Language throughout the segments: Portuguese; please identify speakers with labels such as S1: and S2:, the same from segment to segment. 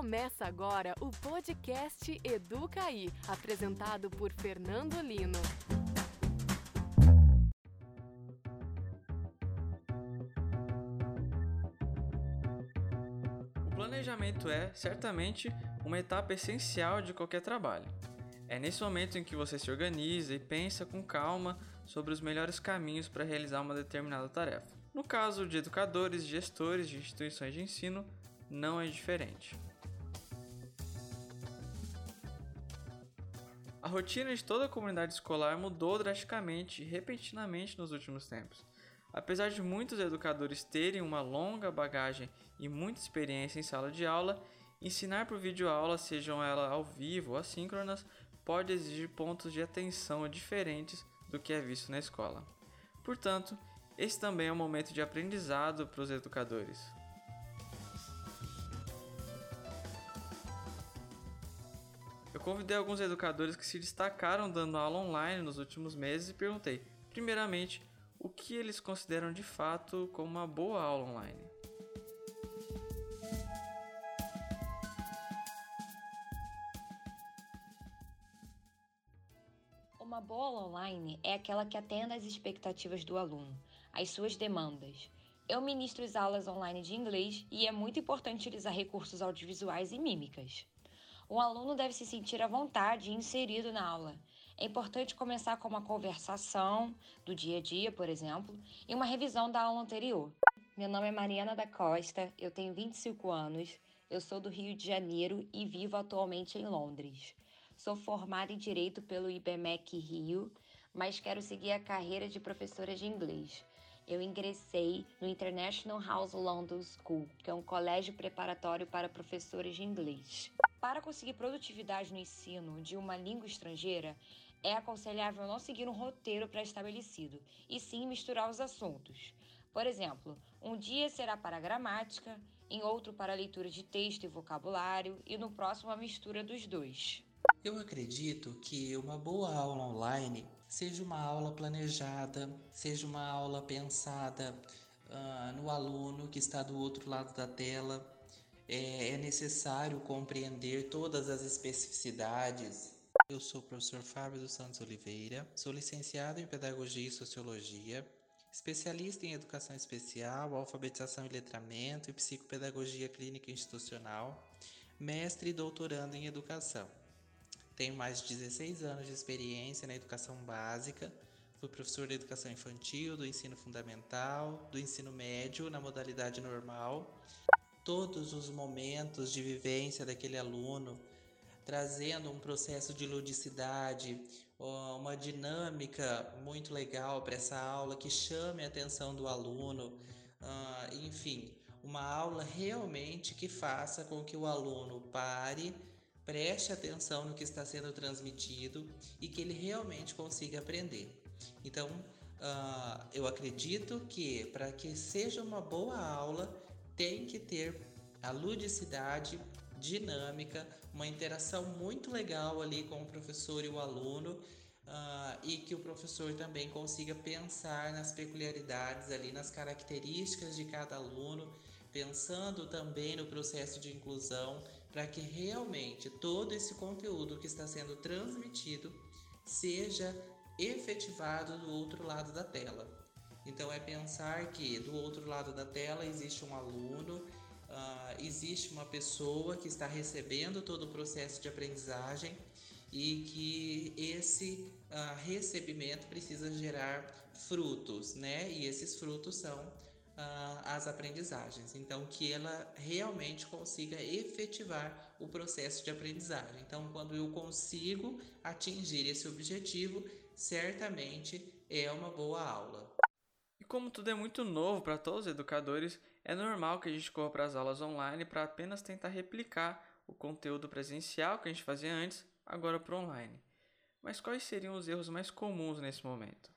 S1: Começa agora o podcast Educaí, apresentado por Fernando Lino.
S2: O planejamento é, certamente, uma etapa essencial de qualquer trabalho. É nesse momento em que você se organiza e pensa com calma sobre os melhores caminhos para realizar uma determinada tarefa. No caso de educadores gestores de instituições de ensino, não é diferente. Rotina de toda a comunidade escolar mudou drasticamente e repentinamente nos últimos tempos. Apesar de muitos educadores terem uma longa bagagem e muita experiência em sala de aula, ensinar por videoaula, sejam elas ao vivo ou assíncronas, pode exigir pontos de atenção diferentes do que é visto na escola. Portanto, esse também é um momento de aprendizado para os educadores. Eu convidei alguns educadores que se destacaram dando aula online nos últimos meses e perguntei, primeiramente, o que eles consideram de fato como uma boa aula online.
S3: Uma boa aula online é aquela que atenda às expectativas do aluno, às suas demandas. Eu ministro as aulas online de inglês e é muito importante utilizar recursos audiovisuais e mímicas. O aluno deve se sentir à vontade e inserido na aula. É importante começar com uma conversação do dia a dia, por exemplo, e uma revisão da aula anterior. Meu nome é Mariana da Costa, eu tenho 25 anos, eu sou do Rio de Janeiro e vivo atualmente em Londres. Sou formada em Direito pelo IBMEC Rio, mas quero seguir a carreira de professora de inglês. Eu ingressei no International House London School, que é um colégio preparatório para professores de inglês. Para conseguir produtividade no ensino de uma língua estrangeira, é aconselhável não seguir um roteiro pré-estabelecido, e sim misturar os assuntos. Por exemplo, um dia será para gramática, em outro para leitura de texto e vocabulário, e no próximo a mistura dos dois.
S4: Eu acredito que uma boa aula online seja uma aula planejada, seja uma aula pensada uh, no aluno que está do outro lado da tela, é, é necessário compreender todas as especificidades. Eu sou o professor Fábio dos Santos Oliveira, sou licenciado em Pedagogia e Sociologia, especialista em Educação Especial, Alfabetização e Letramento e Psicopedagogia Clínica Institucional, mestre e doutorando em Educação. Tenho mais de 16 anos de experiência na educação básica, fui professor de educação infantil, do ensino fundamental, do ensino médio na modalidade normal. Todos os momentos de vivência daquele aluno, trazendo um processo de ludicidade, uma dinâmica muito legal para essa aula que chame a atenção do aluno, ah, enfim, uma aula realmente que faça com que o aluno pare, preste atenção no que está sendo transmitido e que ele realmente consiga aprender. Então, uh, eu acredito que para que seja uma boa aula, tem que ter a ludicidade dinâmica, uma interação muito legal ali com o professor e o aluno. Uh, e que o professor também consiga pensar nas peculiaridades ali, nas características de cada aluno, pensando também no processo de inclusão, para que realmente todo esse conteúdo que está sendo transmitido seja efetivado do outro lado da tela. Então, é pensar que do outro lado da tela existe um aluno, uh, existe uma pessoa que está recebendo todo o processo de aprendizagem e que esse uh, recebimento precisa gerar frutos, né? E esses frutos são uh, as aprendizagens. Então, que ela realmente consiga efetivar o processo de aprendizagem. Então, quando eu consigo atingir esse objetivo, certamente é uma boa aula
S2: como tudo é muito novo para todos os educadores, é normal que a gente corra para as aulas online para apenas tentar replicar o conteúdo presencial que a gente fazia antes, agora para online. Mas quais seriam os erros mais comuns nesse momento?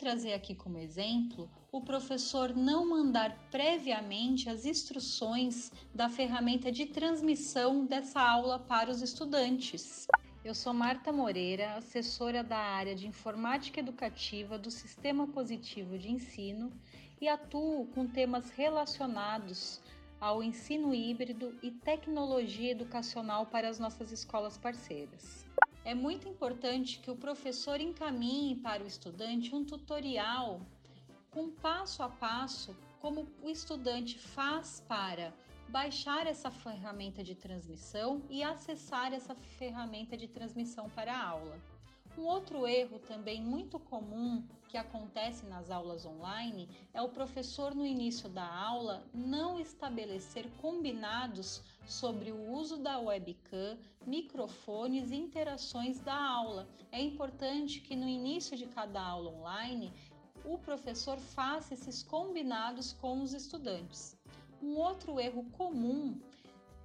S5: Trazer aqui como exemplo o professor não mandar previamente as instruções da ferramenta de transmissão dessa aula para os estudantes. Eu sou Marta Moreira, assessora da área de Informática Educativa do Sistema Positivo de Ensino e atuo com temas relacionados ao ensino híbrido e tecnologia educacional para as nossas escolas parceiras. É muito importante que o professor encaminhe para o estudante um tutorial com passo a passo como o estudante faz para baixar essa ferramenta de transmissão e acessar essa ferramenta de transmissão para a aula. Um outro erro também muito comum que acontece nas aulas online é o professor, no início da aula, não estabelecer combinados sobre o uso da webcam, microfones e interações da aula. É importante que no início de cada aula online o professor faça esses combinados com os estudantes. Um outro erro comum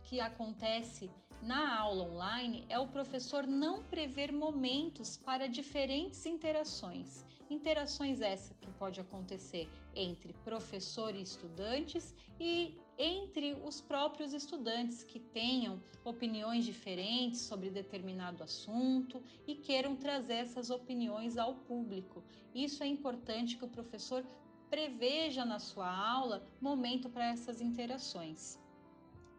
S5: que acontece na aula online é o professor não prever momentos para diferentes interações. Interações essas que pode acontecer entre professor e estudantes e entre os próprios estudantes que tenham opiniões diferentes sobre determinado assunto e queiram trazer essas opiniões ao público. Isso é importante que o professor preveja na sua aula momento para essas interações.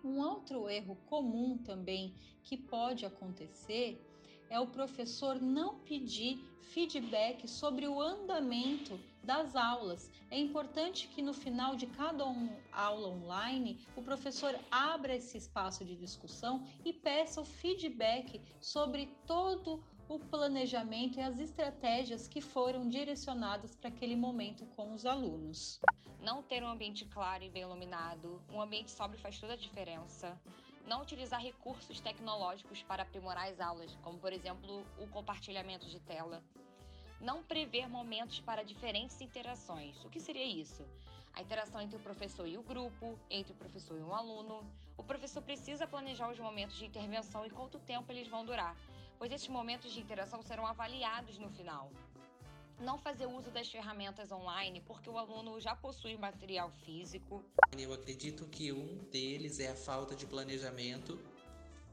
S5: Um outro erro comum também que pode acontecer é o professor não pedir feedback sobre o andamento das aulas. É importante que no final de cada um, aula online o professor abra esse espaço de discussão e peça o feedback sobre todo o planejamento e as estratégias que foram direcionadas para aquele momento com os alunos.
S3: Não ter um ambiente claro e bem iluminado, um ambiente sóbrio faz toda a diferença. Não utilizar recursos tecnológicos para aprimorar as aulas, como por exemplo o compartilhamento de tela. Não prever momentos para diferentes interações. O que seria isso? A interação entre o professor e o grupo, entre o professor e um aluno. O professor precisa planejar os momentos de intervenção e quanto tempo eles vão durar pois esses momentos de interação serão avaliados no final. Não fazer uso das ferramentas online porque o aluno já possui material físico.
S4: Eu acredito que um deles é a falta de planejamento.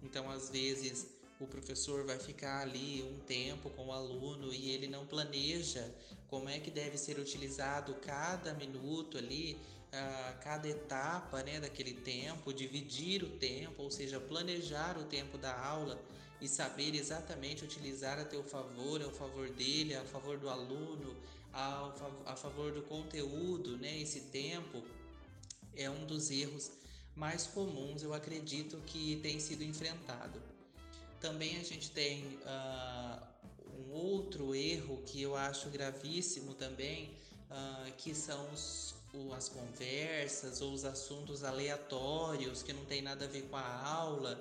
S4: Então, às vezes, o professor vai ficar ali um tempo com o aluno e ele não planeja como é que deve ser utilizado cada minuto ali, uh, cada etapa né, daquele tempo, dividir o tempo, ou seja, planejar o tempo da aula e saber exatamente utilizar a teu favor, ao favor dele, a favor do aluno, ao, a favor do conteúdo, né? Esse tempo é um dos erros mais comuns, eu acredito que tem sido enfrentado. Também a gente tem uh, um outro erro que eu acho gravíssimo também, uh, que são os, as conversas ou os assuntos aleatórios que não tem nada a ver com a aula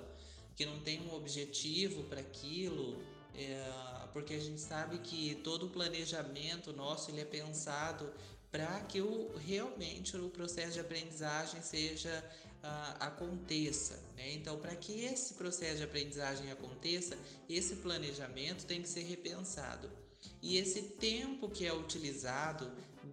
S4: que não tem um objetivo para aquilo, é, porque a gente sabe que todo o planejamento nosso ele é pensado para que o, realmente o processo de aprendizagem seja aconteça. Né? Então, para que esse processo de aprendizagem aconteça, esse planejamento tem que ser repensado. E esse tempo que é utilizado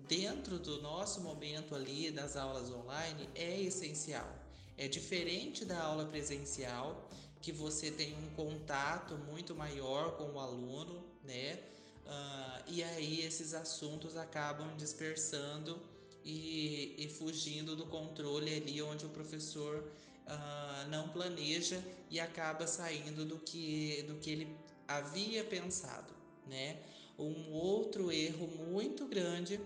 S4: dentro do nosso momento ali das aulas online é essencial. É diferente da aula presencial que você tem um contato muito maior com o aluno, né? Uh, e aí esses assuntos acabam dispersando e, e, fugindo do controle ali onde o professor uh, não planeja e acaba saindo do que, do que ele havia pensado, né? Um outro erro muito grande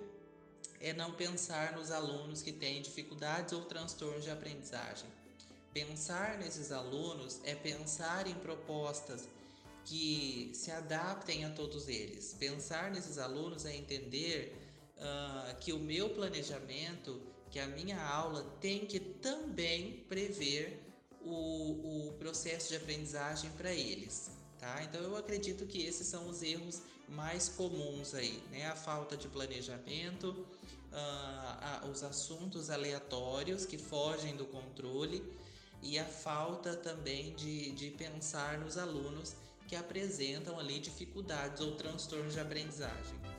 S4: é não pensar nos alunos que têm dificuldades ou transtornos de aprendizagem. Pensar nesses alunos é pensar em propostas que se adaptem a todos eles. Pensar nesses alunos é entender uh, que o meu planejamento, que a minha aula tem que também prever o, o processo de aprendizagem para eles. Tá? Então eu acredito que esses são os erros mais comuns aí, né? A falta de planejamento, uh, os assuntos aleatórios que fogem do controle e a falta também de, de pensar nos alunos que apresentam ali dificuldades ou transtornos de aprendizagem.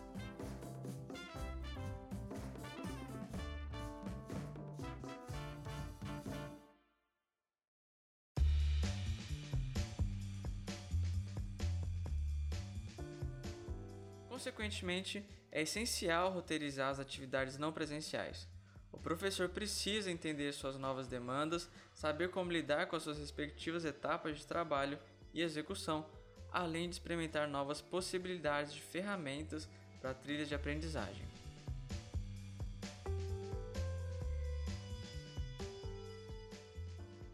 S2: Consequentemente, é essencial roteirizar as atividades não presenciais. O professor precisa entender suas novas demandas, saber como lidar com as suas respectivas etapas de trabalho e execução, além de experimentar novas possibilidades de ferramentas para a trilha de aprendizagem.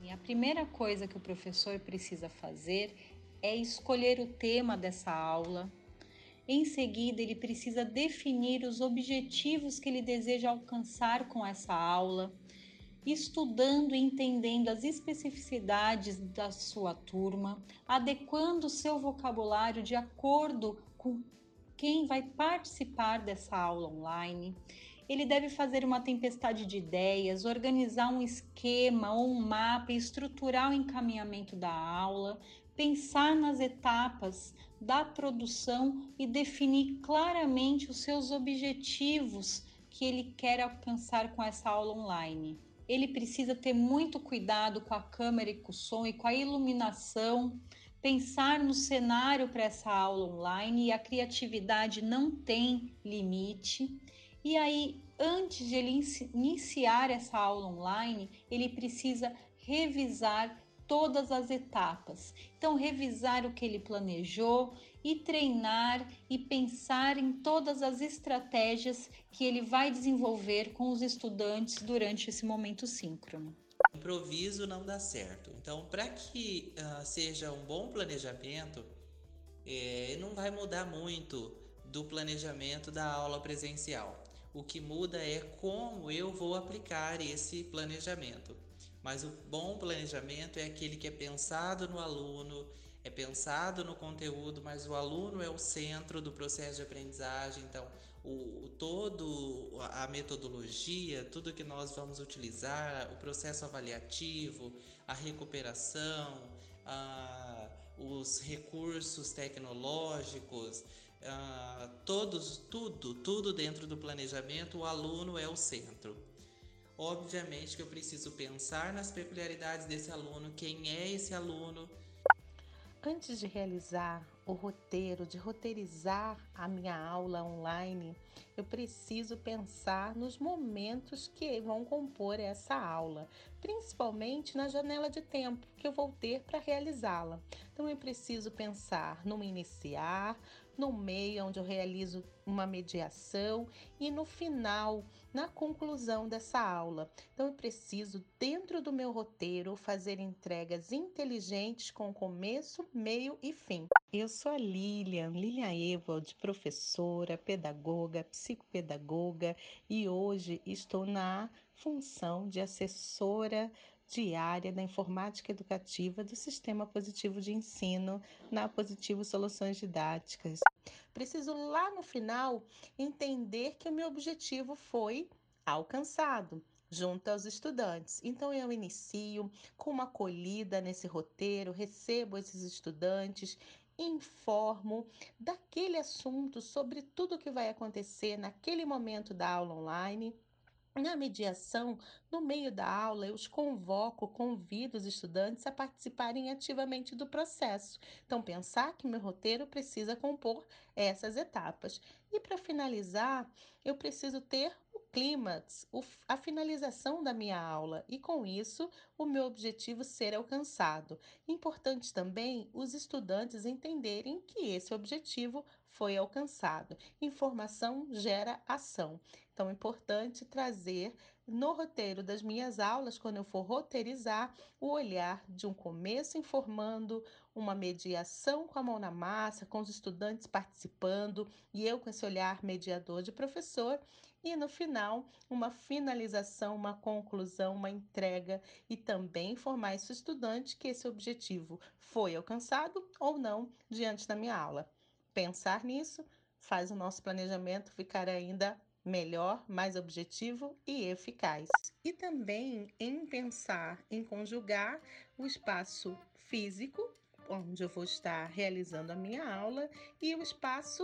S5: E a primeira coisa que o professor precisa fazer é escolher o tema dessa aula. Em seguida, ele precisa definir os objetivos que ele deseja alcançar com essa aula, estudando e entendendo as especificidades da sua turma, adequando o seu vocabulário de acordo com quem vai participar dessa aula online. Ele deve fazer uma tempestade de ideias, organizar um esquema ou um mapa estruturar o encaminhamento da aula, pensar nas etapas da produção e definir claramente os seus objetivos que ele quer alcançar com essa aula online. Ele precisa ter muito cuidado com a câmera e com o som e com a iluminação pensar no cenário para essa aula online e a criatividade não tem limite. E aí, antes de ele iniciar essa aula online, ele precisa revisar todas as etapas. Então, revisar o que ele planejou e treinar e pensar em todas as estratégias que ele vai desenvolver com os estudantes durante esse momento síncrono
S4: improviso não dá certo. Então, para que uh, seja um bom planejamento, é, não vai mudar muito do planejamento da aula presencial. O que muda é como eu vou aplicar esse planejamento. Mas o bom planejamento é aquele que é pensado no aluno, é pensado no conteúdo, mas o aluno é o centro do processo de aprendizagem. Então, o, o, todo a metodologia, tudo que nós vamos utilizar, o processo avaliativo, a recuperação, a, os recursos tecnológicos, a, todos, tudo, tudo dentro do planejamento, o aluno é o centro. Obviamente que eu preciso pensar nas peculiaridades desse aluno, quem é esse aluno.
S6: Antes de realizar o roteiro, de roteirizar a minha aula online, eu preciso pensar nos momentos que vão compor essa aula, principalmente na janela de tempo que eu vou ter para realizá-la. Então eu preciso pensar no iniciar, no meio, onde eu realizo uma mediação, e no final, na conclusão dessa aula. Então, eu preciso, dentro do meu roteiro, fazer entregas inteligentes com começo, meio e fim. Eu sou a Lilian, Lilian Evald, professora, pedagoga, psicopedagoga, e hoje estou na função de assessora diária da informática educativa do Sistema Positivo de Ensino na Positivo Soluções Didáticas. Preciso lá no final entender que o meu objetivo foi alcançado junto aos estudantes. Então eu inicio com uma acolhida nesse roteiro, recebo esses estudantes, informo daquele assunto sobre tudo o que vai acontecer naquele momento da aula online na mediação, no meio da aula, eu os convoco, convido os estudantes a participarem ativamente do processo. Então, pensar que meu roteiro precisa compor essas etapas. E para finalizar, eu preciso ter o clímax, a finalização da minha aula e, com isso, o meu objetivo ser alcançado. Importante também os estudantes entenderem que esse objetivo foi alcançado. Informação gera ação. É importante trazer no roteiro das minhas aulas, quando eu for roteirizar, o olhar de um começo informando, uma mediação com a mão na massa, com os estudantes participando e eu com esse olhar mediador de professor, e no final, uma finalização, uma conclusão, uma entrega e também informar esse estudante que esse objetivo foi alcançado ou não diante da minha aula. Pensar nisso faz o nosso planejamento ficar ainda melhor, mais objetivo e eficaz. E também em pensar em conjugar o espaço físico, onde eu vou estar realizando a minha aula, e o espaço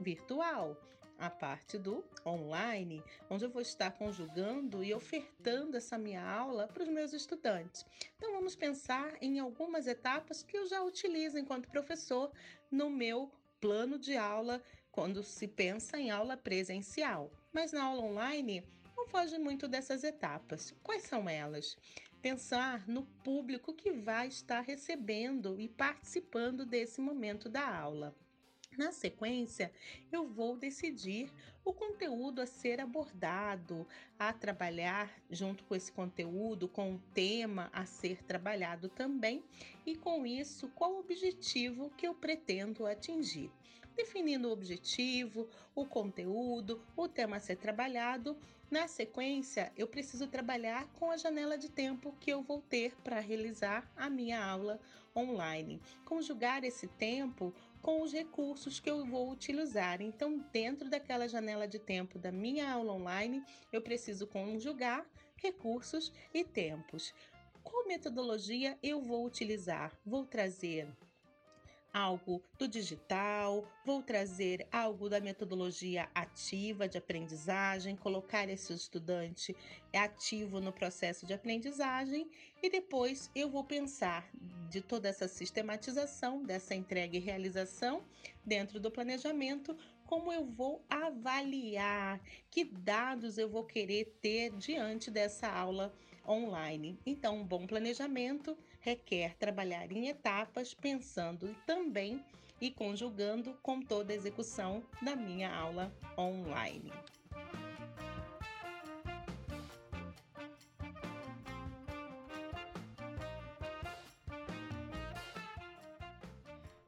S6: virtual, a parte do online, onde eu vou estar conjugando e ofertando essa minha aula para os meus estudantes. Então, vamos pensar em algumas etapas que eu já utilizo enquanto professor no meu plano de aula quando se pensa em aula presencial. Mas na aula online, não foge muito dessas etapas. Quais são elas? Pensar no público que vai estar recebendo e participando desse momento da aula. Na sequência, eu vou decidir o conteúdo a ser abordado, a trabalhar junto com esse conteúdo, com o tema a ser trabalhado também, e com isso, qual o objetivo que eu pretendo atingir. Definindo o objetivo, o conteúdo, o tema a ser trabalhado, na sequência, eu preciso trabalhar com a janela de tempo que eu vou ter para realizar a minha aula online. Conjugar esse tempo com os recursos que eu vou utilizar. Então, dentro daquela janela de tempo da minha aula online, eu preciso conjugar recursos e tempos. Qual metodologia eu vou utilizar? Vou trazer algo do digital, vou trazer algo da metodologia ativa de aprendizagem, colocar esse estudante ativo no processo de aprendizagem e depois eu vou pensar de toda essa sistematização, dessa entrega e realização dentro do planejamento, como eu vou avaliar, que dados eu vou querer ter diante dessa aula online. Então, um bom planejamento requer trabalhar em etapas, pensando também e conjugando com toda a execução da minha aula online.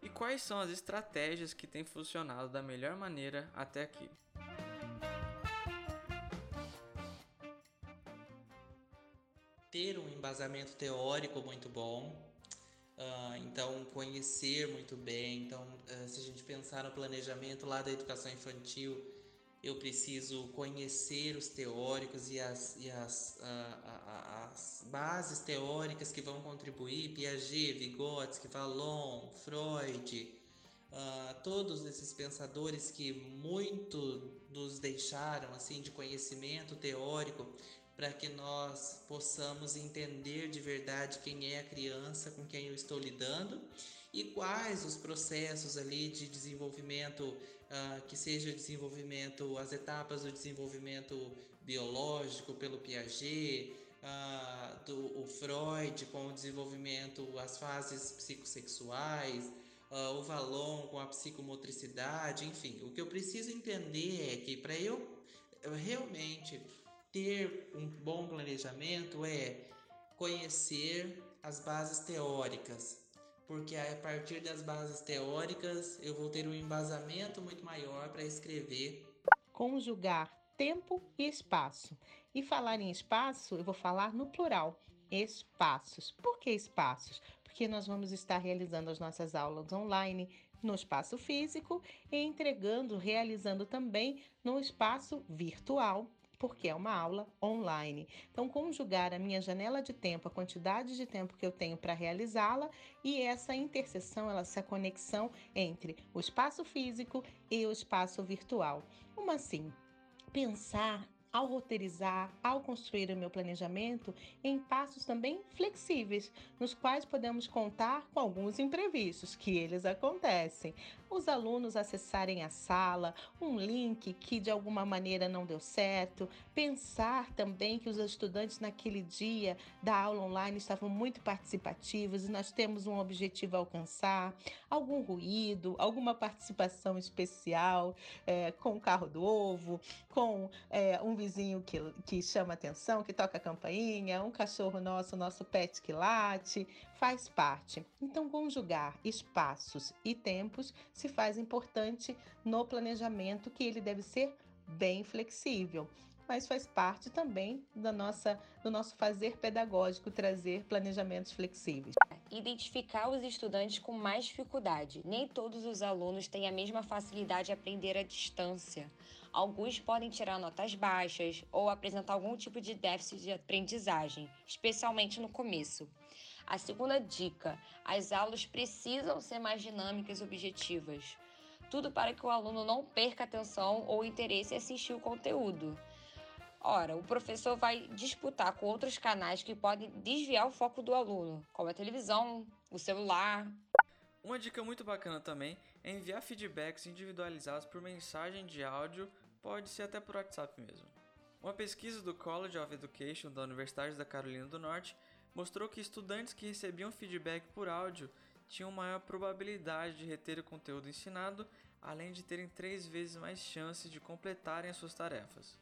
S2: E quais são as estratégias que têm funcionado da melhor maneira até aqui?
S4: Embasamento teórico muito bom, uh, então conhecer muito bem. Então, uh, se a gente pensar no planejamento lá da educação infantil, eu preciso conhecer os teóricos e as, e as, uh, as bases teóricas que vão contribuir, Piaget, Vygotsky, Vallon, Freud, todos esses pensadores que muito nos deixaram assim de conhecimento teórico para que nós possamos entender de verdade quem é a criança com quem eu estou lidando e quais os processos ali de desenvolvimento, uh, que seja desenvolvimento, as etapas do desenvolvimento biológico pelo Piaget, uh, do o Freud com o desenvolvimento, as fases psicossexuais, uh, o Valon com a psicomotricidade, enfim, o que eu preciso entender é que para eu, eu realmente ter um bom planejamento é conhecer as bases teóricas, porque a partir das bases teóricas eu vou ter um embasamento muito maior para escrever.
S6: Conjugar tempo e espaço. E falar em espaço, eu vou falar no plural, espaços. Por que espaços? Porque nós vamos estar realizando as nossas aulas online no espaço físico e entregando, realizando também no espaço virtual porque é uma aula online. Então, conjugar a minha janela de tempo, a quantidade de tempo que eu tenho para realizá-la e essa interseção, essa conexão entre o espaço físico e o espaço virtual. Como assim? Pensar ao roteirizar, ao construir o meu planejamento, em passos também flexíveis, nos quais podemos contar com alguns imprevistos, que eles acontecem. Os alunos acessarem a sala, um link que de alguma maneira não deu certo, pensar também que os estudantes naquele dia da aula online estavam muito participativos e nós temos um objetivo a alcançar, algum ruído, alguma participação especial é, com o carro do ovo, com é, um vizinho que, que chama atenção, que toca a campainha, um cachorro nosso, nosso pet que late, faz parte. Então, conjugar espaços e tempos se faz importante no planejamento, que ele deve ser bem flexível mas faz parte também da nossa, do nosso fazer pedagógico trazer planejamentos flexíveis.
S3: Identificar os estudantes com mais dificuldade. Nem todos os alunos têm a mesma facilidade de aprender à distância. Alguns podem tirar notas baixas ou apresentar algum tipo de déficit de aprendizagem, especialmente no começo. A segunda dica: as aulas precisam ser mais dinâmicas e objetivas. Tudo para que o aluno não perca atenção ou interesse em assistir o conteúdo. Ora, o professor vai disputar com outros canais que podem desviar o foco do aluno, como a televisão, o celular.
S2: Uma dica muito bacana também enviar feedbacks individualizados por mensagem de áudio, pode ser até por WhatsApp mesmo. Uma pesquisa do College of Education da Universidade da Carolina do Norte mostrou que estudantes que recebiam feedback por áudio tinham maior probabilidade de reter o conteúdo ensinado, além de terem três vezes mais chances de completarem as suas tarefas.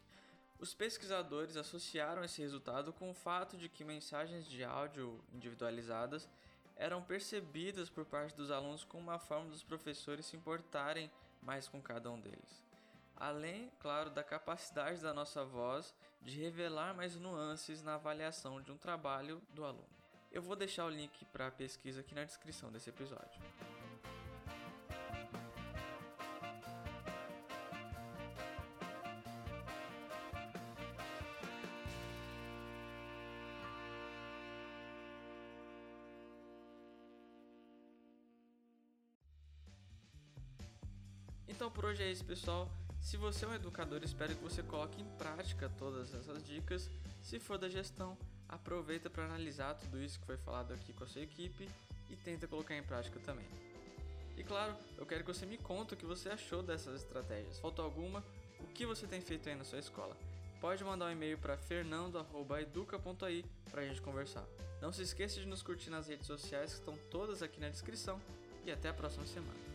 S2: Os pesquisadores associaram esse resultado com o fato de que mensagens de áudio individualizadas eram percebidas por parte dos alunos como uma forma dos professores se importarem mais com cada um deles. Além, claro, da capacidade da nossa voz de revelar mais nuances na avaliação de um trabalho do aluno. Eu vou deixar o link para a pesquisa aqui na descrição desse episódio. Então por hoje é isso, pessoal. Se você é um educador, espero que você coloque em prática todas essas dicas. Se for da gestão, aproveita para analisar tudo isso que foi falado aqui com a sua equipe e tenta colocar em prática também. E claro, eu quero que você me conte o que você achou dessas estratégias. Faltou alguma? O que você tem feito aí na sua escola? Pode mandar um e-mail para fernando@educa.ai para a gente conversar. Não se esqueça de nos curtir nas redes sociais que estão todas aqui na descrição e até a próxima semana.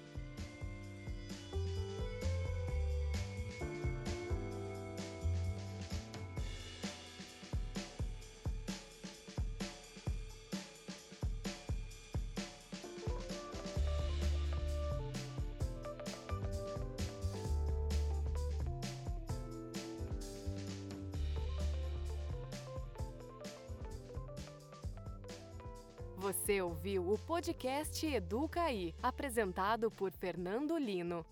S1: Você ouviu o podcast Educa aí, apresentado por Fernando Lino.